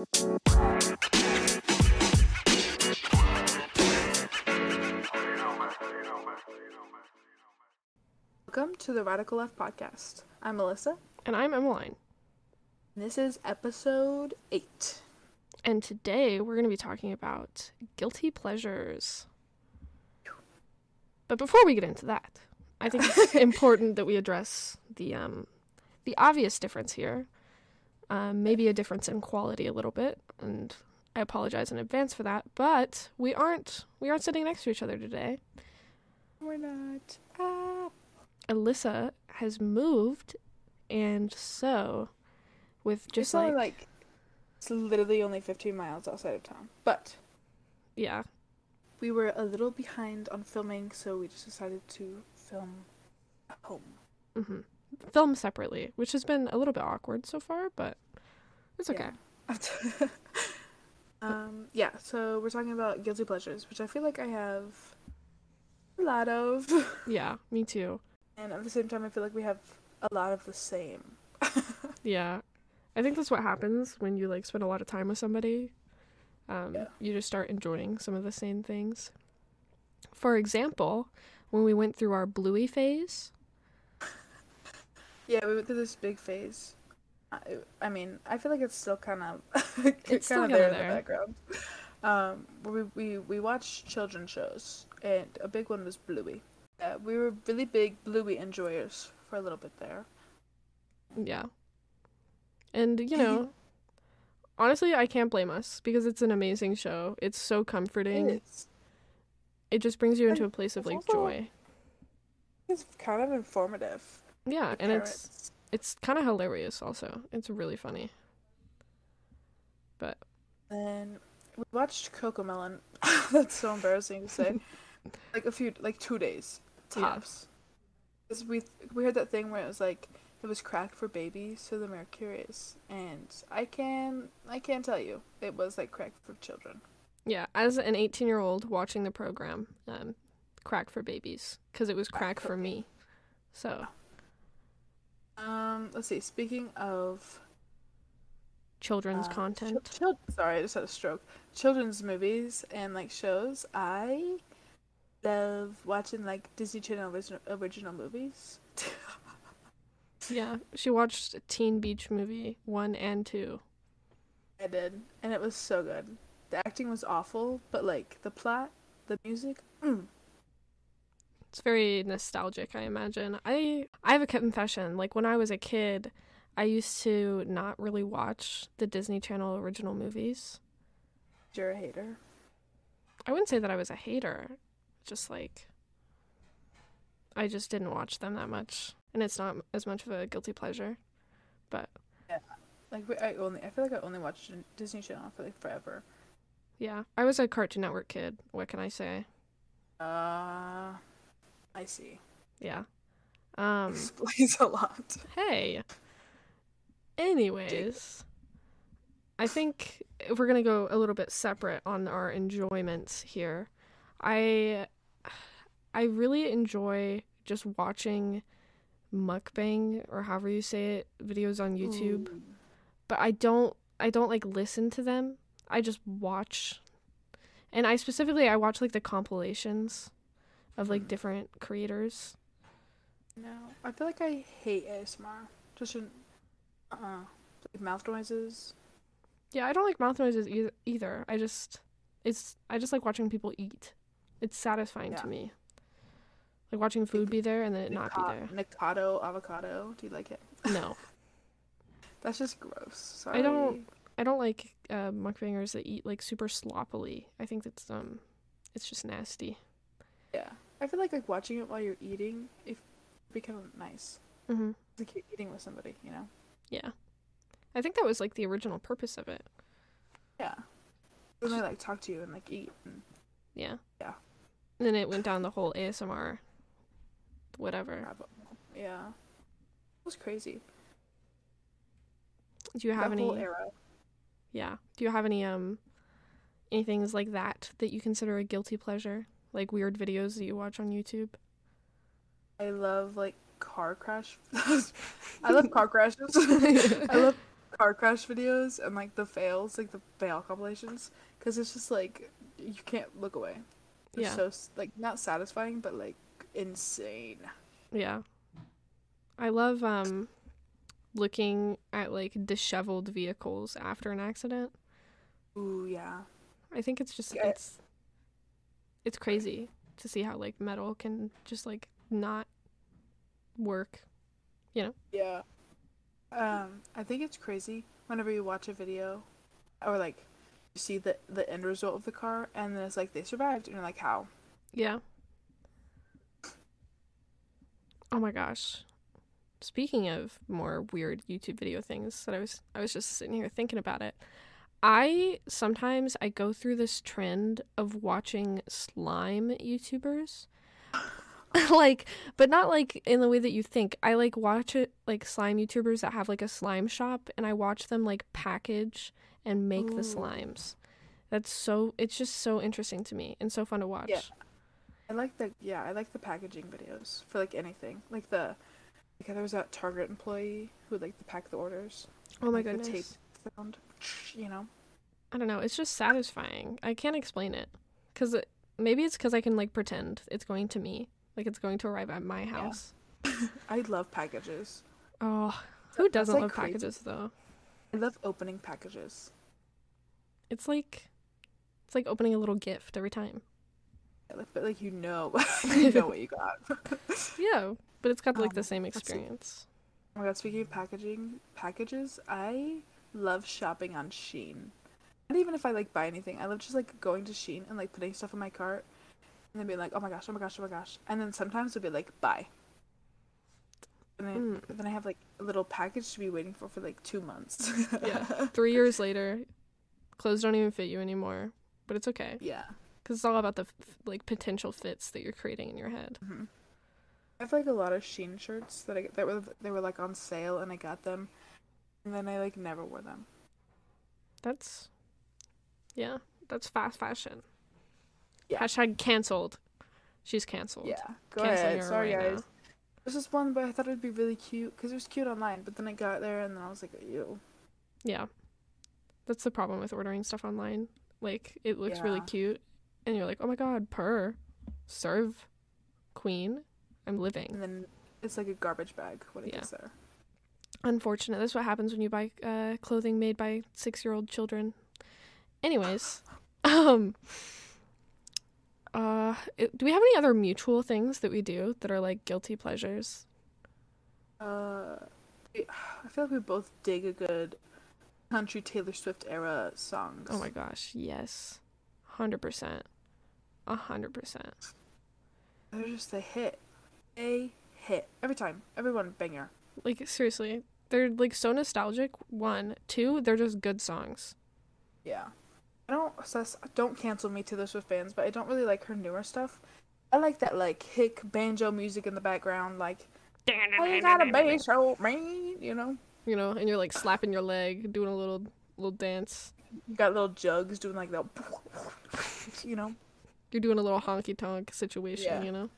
Welcome to the Radical Left Podcast. I'm Alyssa. And I'm Emmeline. This is episode 8. And today we're going to be talking about guilty pleasures. But before we get into that, I think it's important that we address the um, the obvious difference here. Um, maybe a difference in quality a little bit, and I apologize in advance for that. But we aren't we aren't sitting next to each other today. We're not. Ah. Alyssa has moved, and so with just like, like it's literally only 15 miles outside of town. But yeah, we were a little behind on filming, so we just decided to film at home. hmm film separately, which has been a little bit awkward so far, but it's okay. Yeah. um, yeah, so we're talking about guilty pleasures, which I feel like I have a lot of. Yeah, me too. And at the same time, I feel like we have a lot of the same. Yeah. I think that's what happens when you like spend a lot of time with somebody. Um, Yeah. You just start enjoying some of the same things. For example, when we went through our bluey phase, Yeah, we went through this big phase. I, I mean, I feel like it's still kind of It's kind of there in the background. Um, we we we watched children's shows, and a big one was Bluey. Yeah, we were really big Bluey enjoyers for a little bit there. yeah. And, you know, honestly, I can't blame us because it's an amazing show. It's so comforting. It's, It just brings you into a place of like also- joy. it's kind of informative. Yeah, and it's it's kind of hilarious also. It's really funny. But Then we watched Cocomelon. That's so embarrassing to say. like a few, like two days tops. Because we we heard that thing where it was like it was cracked for babies, so then we were curious, and I can I can tell you it was like cracked for children. Yeah, as an 18 year old watching the program, um, Crack for Babies, because it was Crack Crack for for me. So, Um, let's see. Speaking of children's uh, content. chil- chil- sorry, I just had a stroke. Children's movies and like shows. I love watching like Disney Channel original, original movies. Yeah, she watched Teen Beach Movie 1 and 2. I did, and it was so good. The acting was awful, but like the plot, the music, mm, It's very nostalgic, I imagine. I I have a confession. Like when I was a kid, I used to not really watch the Disney Channel original movies. you're a hater. I wouldn't say that I was a hater. Just like I just didn't watch them that much, and it's not as much of a guilty pleasure. But yeah, Like I only, I feel like I only watched Disney Channel for like forever. yeah, I was a Cartoon Network kid. What can I say? Uh, I see. Yeah. Um. Explains a lot. Hey. Anyways, I think if we're gonna go a little bit separate on our enjoyments here, I I really enjoy just watching mukbang or however you say it videos on YouTube. Ooh. But I don't I don't like listen to them. I just watch. And I specifically I watch like the compilations of like different creators. No, I feel like I hate ASMR. Just in, uh, like mouth noises. Yeah, I don't like mouth noises either. either. I just it's I just like watching people eat. It's satisfying Yeah. to me. Like watching food be there and then it not be there. Nikocado avocado. Do you like it? No. That's just gross. Sorry. I don't- I don't like uh, mukbangers that eat like super sloppily. I think that's um it's just nasty. Yeah, I feel like like watching it while you're eating, if be kind of nice. Mhm. Like you're eating with somebody, you know. Yeah. I think that was like the original purpose of it. Yeah. When they like talk to you and like eat. And Yeah. Yeah. And then it went down the whole ASMR whatever. Yeah. It was crazy. Do you have that any. Yeah. Do you have any um any things like that that you consider a guilty pleasure? Like weird videos that you watch on YouTube? I love like car crash. I love car crashes. I love car crash videos and like the fails, like the fail compilations, because it's just like you can't look away. They're Yeah. so like not satisfying, but like insane. Yeah. I love um looking at like disheveled vehicles after an accident. Ooh yeah. I think it's just it's it's crazy to see how like metal can just like not work. You know? Yeah. Um, I think it's crazy whenever you watch a video or like you see the the end result of the car and then it's like they survived and you're like how? Yeah. Oh my gosh. Speaking of more weird YouTube video things that I was I was just sitting here thinking about it. I sometimes I go through this trend of watching slime YouTubers. like but not like in the way that you think. I like watch it like slime YouTubers that have like a slime shop and I watch them like package and make the slimes. That's so it's just so interesting to me and so fun to watch. Yeah. I like the yeah, I like the packaging videos for like anything. Like the like there was that Target employee who would like to pack the orders. Oh my like, the goodness. tape sound, you know. I don't know. It's just satisfying. I can't explain it. Cause it, maybe it's because I can like pretend it's going to me, like it's going to arrive at my house. I love packages. Oh, who doesn't like, love crazy. packages though? I love opening packages. It's like, it's like opening a little gift every time. Like, but like you know, you know what you got. Yeah, but it's got like Um, the same experience. Oh my god, speaking of packaging packages, I love shopping on Shein. Not even if I like buy anything. I love just like going to Shein and like putting stuff in my cart and then being like, oh my gosh, oh my gosh, oh my gosh. And then sometimes it'll be like, buy. And then, Mm. then I have like a little package to be waiting for for like two months. Yeah. Three years later, clothes don't even fit you anymore, but it's okay yeah. because it's all about the f- like potential fits that you're creating in your head. hmm I have like a lot of Shein shirts that I that were they were like on sale and I got them, and then I like never wore them. That's, yeah, that's fast fashion. Yeah. Hashtag canceled. She's canceled. Yeah, go Canceling ahead. Sorry, right guys. There's this one, but I thought it'd be really cute because it was cute online. But then I got there and then I was like, ew. Yeah. That's the problem with ordering stuff online. Like it looks really cute and you're like, "Oh my god, purr. Serve. Queen. I'm living." And then it's like a garbage bag when it Yeah. gets there. Unfortunate. That's what happens when you buy uh, clothing made by 6-year-old children. Anyways, um uh it- do we have any other mutual things that we do that are like guilty pleasures? Uh, I feel like we both dig a good country Taylor Swift era songs. Oh my gosh, yes. 100%. 100%. They're just a hit. A hit. Every time. Everyone banger. Like seriously, they're like so nostalgic. One, two, they're just good songs. Yeah. I don't sus- don't cancel me Taylor Swift fans, but I don't really like her newer stuff. I like that like hick banjo music in the background, like I got a bass so mean, you know. You know, and you're like slapping your leg, doing a little little dance. You got little jugs doing like that, you know. You're doing a little honky tonk situation. Yeah. You know.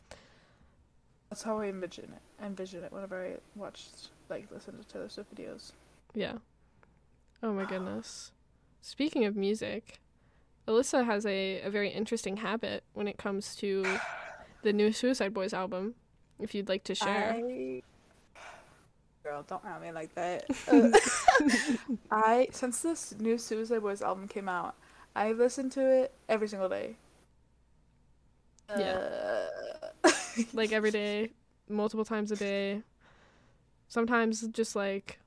That's how I envision it. Envision it whenever I watch like listen to Taylor Swift videos. Yeah. Oh my goodness. Speaking of music, Alyssa has a, a very interesting habit when it comes to the new Suicide Boys album. If you'd like to share. I... Girl, don't at me like that. Uh, I since this new Suicide Boys album came out, I've listened to it every single day. Yeah. Uh, like every day, multiple times a day. Sometimes just like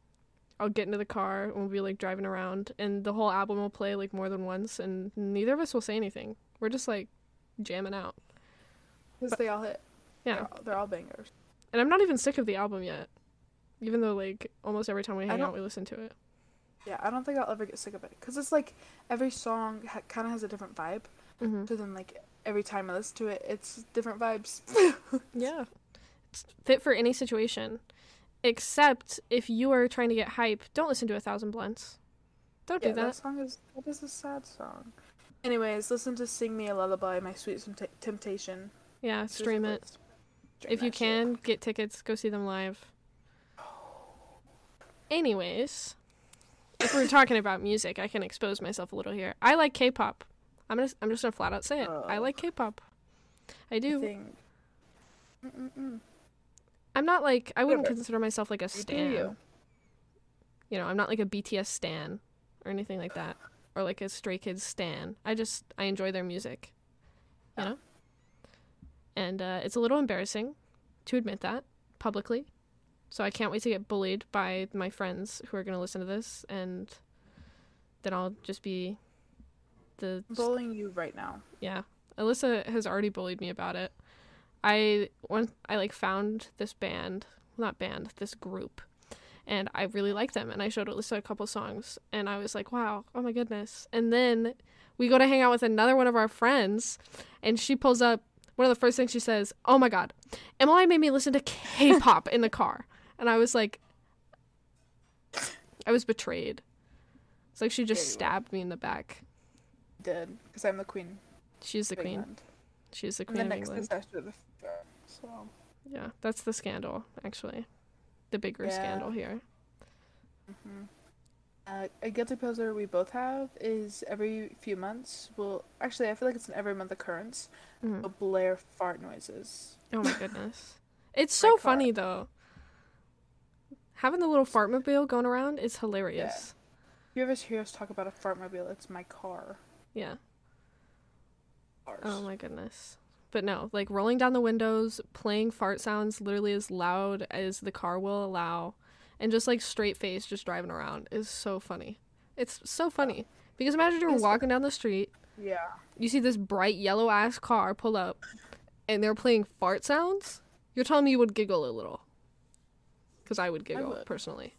I'll get into the car and we'll be like driving around and the whole album will play like more than once and neither of us will say anything. We're just like jamming out. because they all hit. Yeah. They're all, they're all bangers. And I'm not even sick of the album yet. Even though like almost every time we hang out we listen to it. Yeah, I don't think I'll ever get sick of it because it's like every song ha- kind of has a different vibe. hmm So then, like every time I listen to it, it's different vibes. Yeah. It's fit for any situation. Except if you are trying to get hype, don't listen to a thousand blunts. Don't yeah, do that that. song is that is a sad song. Anyways, listen to "Sing Me a Lullaby," my sweet Tempt- temptation. Yeah, stream it. Stream If you that shit. can, get tickets, go see them live. Anyways, if we're talking about music, I can expose myself a little here. I like K-pop. I'm gonna I'm just gonna flat out say it. I Oh. like K-pop. I I do. think. Mm, mm, mm. I'm not like I wouldn't Whatever. consider myself like a stan. you. You know, I'm not like a BTS stan or anything like that, or like a Stray Kids stan. I just I enjoy their music. You Yeah. know. And uh, it's a little embarrassing to admit that publicly. So I can't wait to get bullied by my friends who are going to listen to this, and then I'll just be the I'm bullying you right now. yeah. Alyssa has already bullied me about it. I when I like found this band, not band, this group, and I really liked them. And I showed Alyssa a couple songs, and I was like, "Wow, oh my goodness!" And then we go to hang out with another one of our friends, and she pulls up. One of the first things she says, "Oh my god, Emily made me listen to K-pop in the car," and I was like, I was betrayed. It's like she just stabbed me in the back. Did because I'm the queen. She's the queen. She's the And queen the next is after the throne. So Yeah, that's the scandal, actually. The bigger Yeah. scandal here. hmm uh, a guilty pleasure we both have is every few months. Well, actually, I feel like it's an every month occurrence. Mhm. We'll blare fart noises. Oh my goodness. It's so funny, though. Having the little fartmobile going around is hilarious. If you ever hear us talk about a fartmobile, it's my car. Yeah. Ours. Oh my goodness. But no, like rolling down the windows, playing fart sounds literally as loud as the car will allow, and just like straight face just driving around is so funny. It's so funny. Because imagine you're walking down the street Yeah. you see this bright yellow ass car pull up and they're playing fart sounds, you're telling me you would giggle a little. Because I would giggle, would. personally.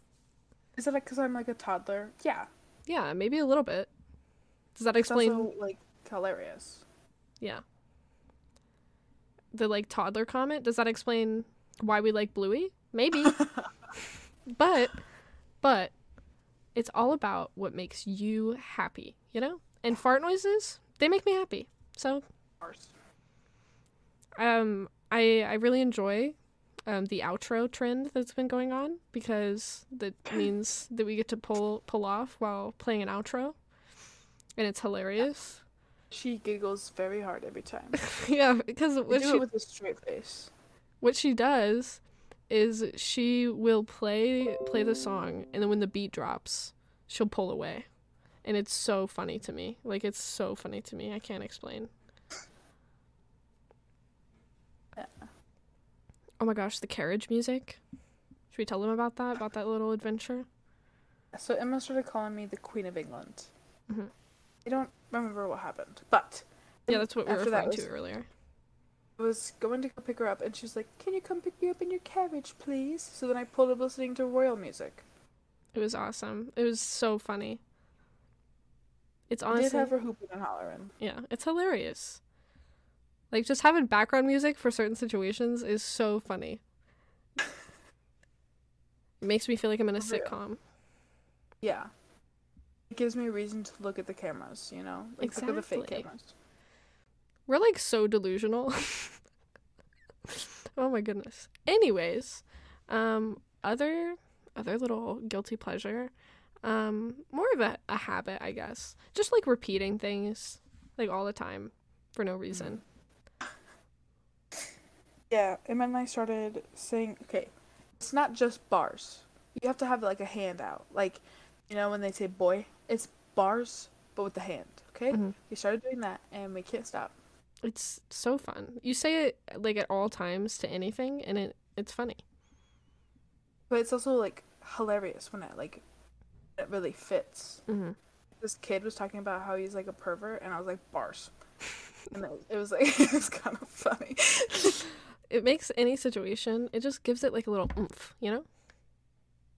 Is that because I'm like a toddler? Yeah. Yeah, maybe a little bit. Does that It's explain also like hilarious. Yeah. The like toddler comment? Does that explain why we like Bluey? Maybe. but but it's all about what makes you happy, you know? And fart noises, they make me happy. So um i i really enjoy um the outro trend that's been going on because that means that we get to pull pull off while playing an outro and it's hilarious She giggles very hard every time. yeah because what do she it with a straight face. what she does is she will play play the song and then when the beat drops she'll pull away and it's so funny to me like it's so funny to me i can't explain Yeah. oh my gosh the carriage music should we tell them about that about that little adventure So Ema started calling me the Queen of England. Mhm. I don't remember what happened, but yeah that's what we were referring was- to earlier I was going to go pick her up, and she was like, "Can you come pick me up in your carriage, please?" So then I pulled up listening to royal music. it was awesome it was so funny it's I did have her hooping and hollering. Yeah, it's hilarious. Like just having background music for certain situations is so funny. it makes me feel like I'm in a sitcom. Yeah. It gives me a reason to look at the cameras, you know? Like, look at the fake cameras. We're like so delusional. oh my goodness. Anyways, um other other little guilty pleasure. Um more of a, a habit, I guess. Just like repeating things like all the time for no reason. Yeah, Ema and I started saying, okay, it's not just bars. You have to have like a handout. Like, you know, when they say boy, it's bars, but with the hand, okay? Mhm. We started doing that, and we can't stop. It's so fun. You say it like at all times to anything and it it's funny. But it's also like hilarious when it like it really fits. Mm-hmm. This kid was talking about how he's like a pervert, and I was like bars, and it, it was like it was kind of funny. It makes any situation, it just gives it like a little oomph, you know?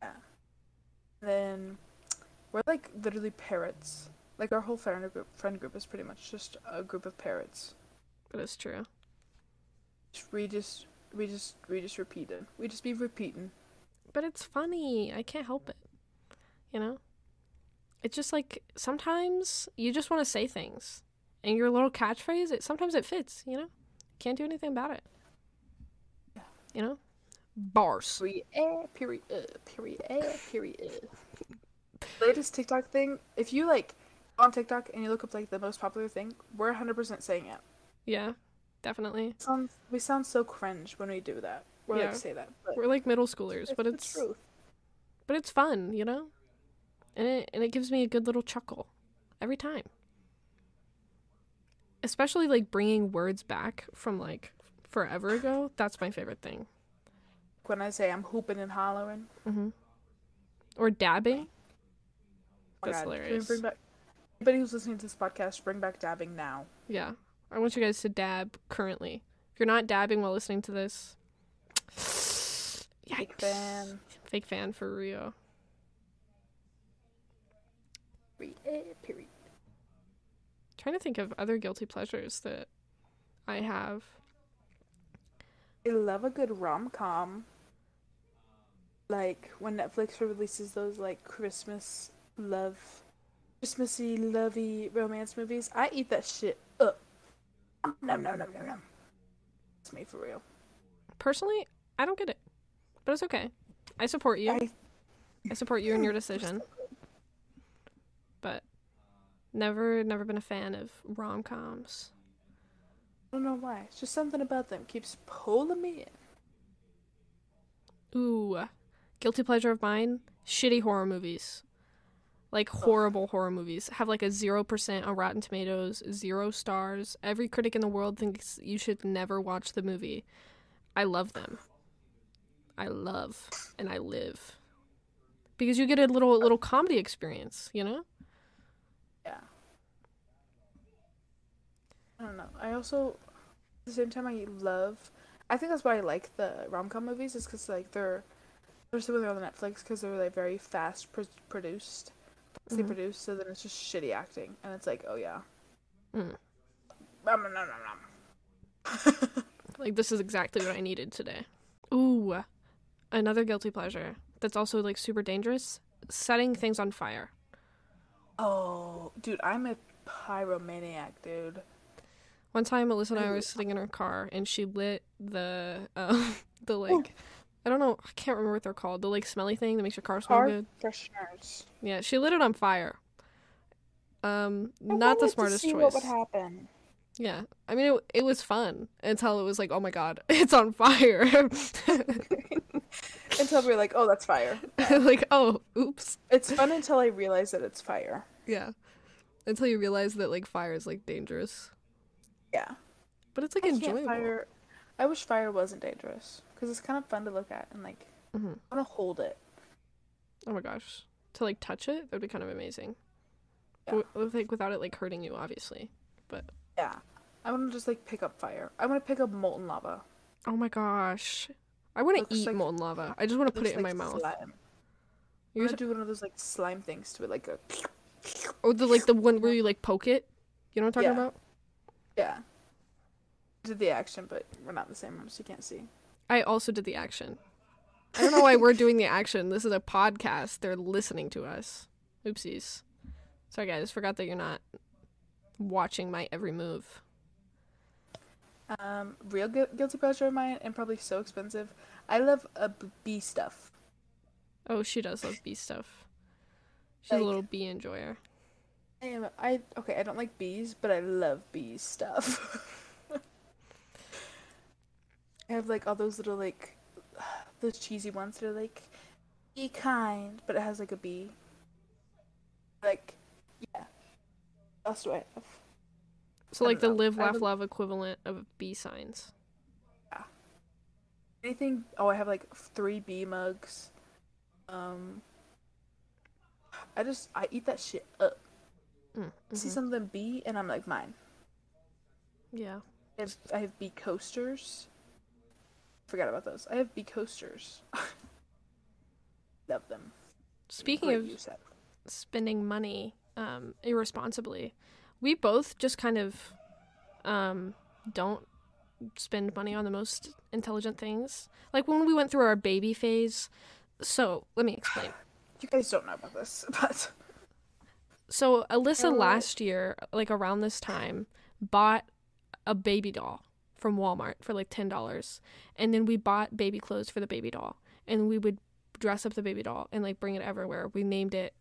Yeah. then we're like literally parrots. Like our whole friend group, friend group is pretty much just a group of parrots. But it's true. We just, we just, we just repeated. We just be repeating. But it's funny. I can't help it. You know? It's just like sometimes you just want to say things. And your little catchphrase, it sometimes it fits, you know? Can't do anything about it. Yeah. You know? Bars. Period. Period. Period. Period. Latest TikTok thing. If you like on TikTok and you look up like the most popular thing, we're 100% saying it. Yeah, definitely. Sounds we sound so cringe when we do that. We're Yeah. like say that, We're like middle schoolers, it's but it's truth. but it's fun, you know? And it and it gives me a good little chuckle every time. Especially like bringing words back from like forever ago. That's my favorite thing. When I say I'm hooping and hollering, hmm Or dabbing. Oh my That's God, hilarious. Bring back, anybody who's listening to this podcast, bring back dabbing now. Yeah. I want you guys to dab currently. If you're not dabbing while listening to this, Big yikes. fan. Fake fan for Rio. Re- eh, Period. trying to think of other guilty pleasures that I have. I love a good rom com. Like when Netflix releases those like Christmas love, Christmassy lovey romance movies, I eat that shit up. Nom nom nom nom nom. It's me for real. Personally, I don't get it. But it's okay. I support you. I, I support you in your decision. But never never been a fan of rom coms. I don't know why. It's just something about them keeps pulling me in. Ooh. Guilty pleasure of mine, shitty horror movies. Like horrible horror movies. Have like a 0% on Rotten Tomatoes, 0 stars. Every critic in the world thinks you should never watch the movie. I love them. I love and I live. Because you get a little little comedy experience, you know? Yeah. I don't know. I also, at the same time, I love. I think that's why I like the rom com movies, is because like they're, especially when they're on Netflix, because they're like very fast pr- produced, fastly Mhm. produced. So then it's just shitty acting, and it's like, oh yeah. Mm. Nom, nom, nom, nom, nom. Like this is exactly what I needed today. Ooh. Another guilty pleasure that's also like super dangerous, setting things on fire. oh, dude, I'm a pyromaniac, dude. One time, Alyssa and I were sitting in her car, and she lit the um, the like, I don't know, I can't remember what they're called. The like smelly thing that makes your car smell Car good. fresheners. Yeah, she lit it on fire. Um, I not the wanted to smartest see choice. What would happen? Yeah, I mean it. It was fun until it was like, oh my god, it's on fire. Until we're like, oh, that's fire. like, oh, oops. It's fun until I realize that it's fire. Yeah, until you realize that like fire is like dangerous, Yeah. but it's like I enjoyable. fire. I wish fire wasn't dangerous because it's kind of fun to look at and like hmm I want to hold it. Oh my gosh, to like touch it, that would be kind of amazing. Yeah. W- like without it like hurting you, obviously. But yeah, I want to just like pick up fire. I want to pick up molten lava. Oh my gosh. I want to eat like- molten lava. I just want to put it in like my mouth. Slime. You're want to do one of those like slime things to it, like a or the like the one where you like poke it. You know what I'm talking Yeah. about? yeah. Did the action, but we're not in the same room, so you can't see. I also did the action. I don't know why we're doing the action. This is a podcast. They're listening to us. Oopsies. Sorry guys, forgot that you're not watching my every move. Um, real gu- guilty pleasure of mine, and probably so expensive. I love a b- bee stuff. Oh, she does love bee stuff. She's a little bee enjoyer. I am. I okay. I don't like bees, but I love bee stuff. I have like all those little like those cheesy ones that are like be kind, but it has like a B. Like, yeah. What else do I have? So I like the know. live, laugh, love equivalent of B signs. Yeah. Anything? Oh, I have like three B mugs. Um. I just I eat that shit up. Mm, See mhm. something B and I'm like mine. Yeah. I have, I have bee coasters. Forgot about those. I have bee coasters. Love them. Speaking Great of spending money um, irresponsibly, we both just kind of um, don't spend money on the most intelligent things. Like when we went through our baby phase. So let me explain. you guys don't know about this, but So Alyssa last year, like around this time, bought a baby doll from Walmart for like ten dollars, and then we bought baby clothes for the baby doll, and we would dress up the baby doll and like bring it everywhere. We named it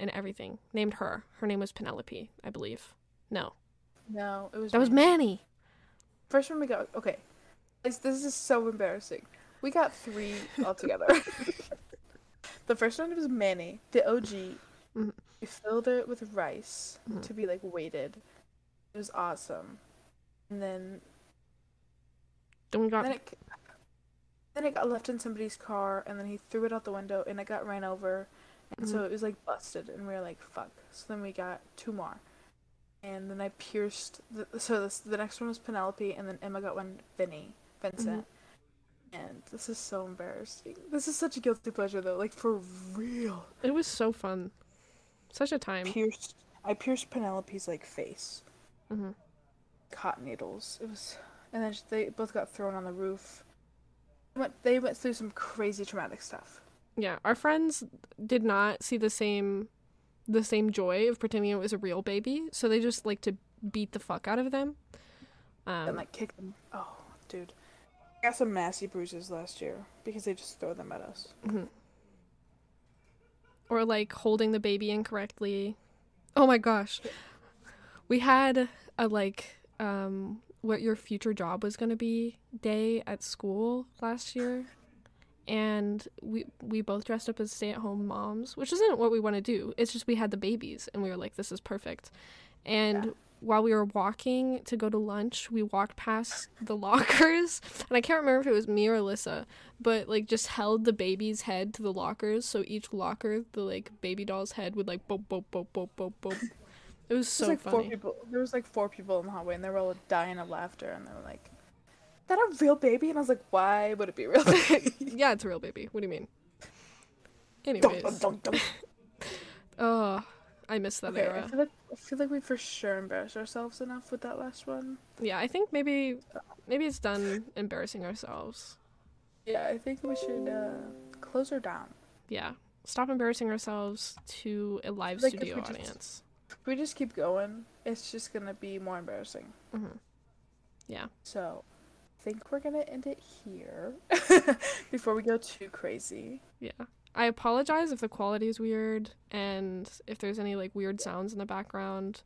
and everything. Named her. Her name was Penelope, I believe. No, No, it was that was Manny. Manny. First one we got okay. This, this is so embarrassing. We got three altogether. the first one was Manny, the OG. Mhm. We filled it with rice Mhm. to be like weighted. It was awesome. And then Then we got then it then it got left in somebody's car and then he threw it out the window and it got ran over and so it was like busted and we were like fuck. So then we got two more. And then I pierced the, so this, the next one was Penelope and then Ema got one Vinny, Vincent. And this is so embarrassing. This is such a guilty pleasure though, like for real. it was so fun. Such a time. Pierced I pierced Penelope's like face. hmm Cotton needles. It was and then they both got thrown on the roof. Went, they went through some crazy traumatic stuff. Yeah, our friends did not see the same the same joy of pretending it was a real baby, so they just like to beat the fuck out of them. Um, and like kick them. Oh, dude. I got some massy bruises last year because they just throw them at us. or like holding the baby incorrectly. Oh my gosh. We had a like um what your future job was going to be day at school last year. And we we both dressed up as stay-at-home moms, which isn't what we want to do. It's just we had the babies and we were like this is perfect. And Yeah. while we were walking to go to lunch, we walked past the lockers, and I can't remember if it was me or Alyssa, but like just held the baby's head to the lockers, so each locker, the like baby doll's head would like boop boop boop boop boop boop. It was so There's like four people. There was like four people in the hallway, and they were all dying of laughter, and they were like, "That a real baby?" And I was like, "Why would it be real?" yeah, it's a real baby. What do you mean? Anyways, oh, I miss that okay, I era. feel like I feel like we for sure embarrassed ourselves enough with that last one. Yeah, I think maybe maybe it's done embarrassing ourselves. Yeah, I think we should uh, close her down. Yeah, stop embarrassing ourselves to a live Like, studio audience. If we just keep going, it's just gonna be more embarrassing. hmm Yeah. So, I think we're gonna end it here before we go too crazy. Yeah. I apologize if the quality is weird and if there's any like weird sounds in the background.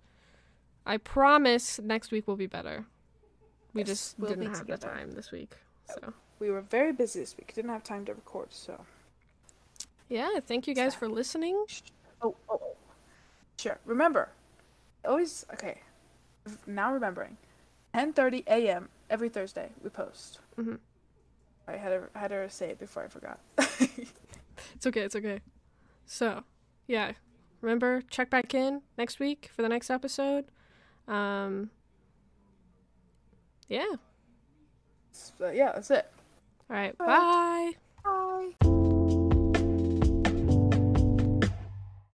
I promise next week will be better. We Yes, just we'll didn't be have the time this week. So, We were very busy this week. Didn't have time to record. So, yeah, thank you guys for listening. oh, oh, oh. Sure. Remember, always okay. Now remembering, 10:30 a.m. every Thursday we post. Mm-hmm. I had to I had to say it before I forgot. It's okay, it's okay. So, yeah. Remember, check back in next week for the next episode. Um Yeah. So, yeah, that's it. All right. Bye. Bye.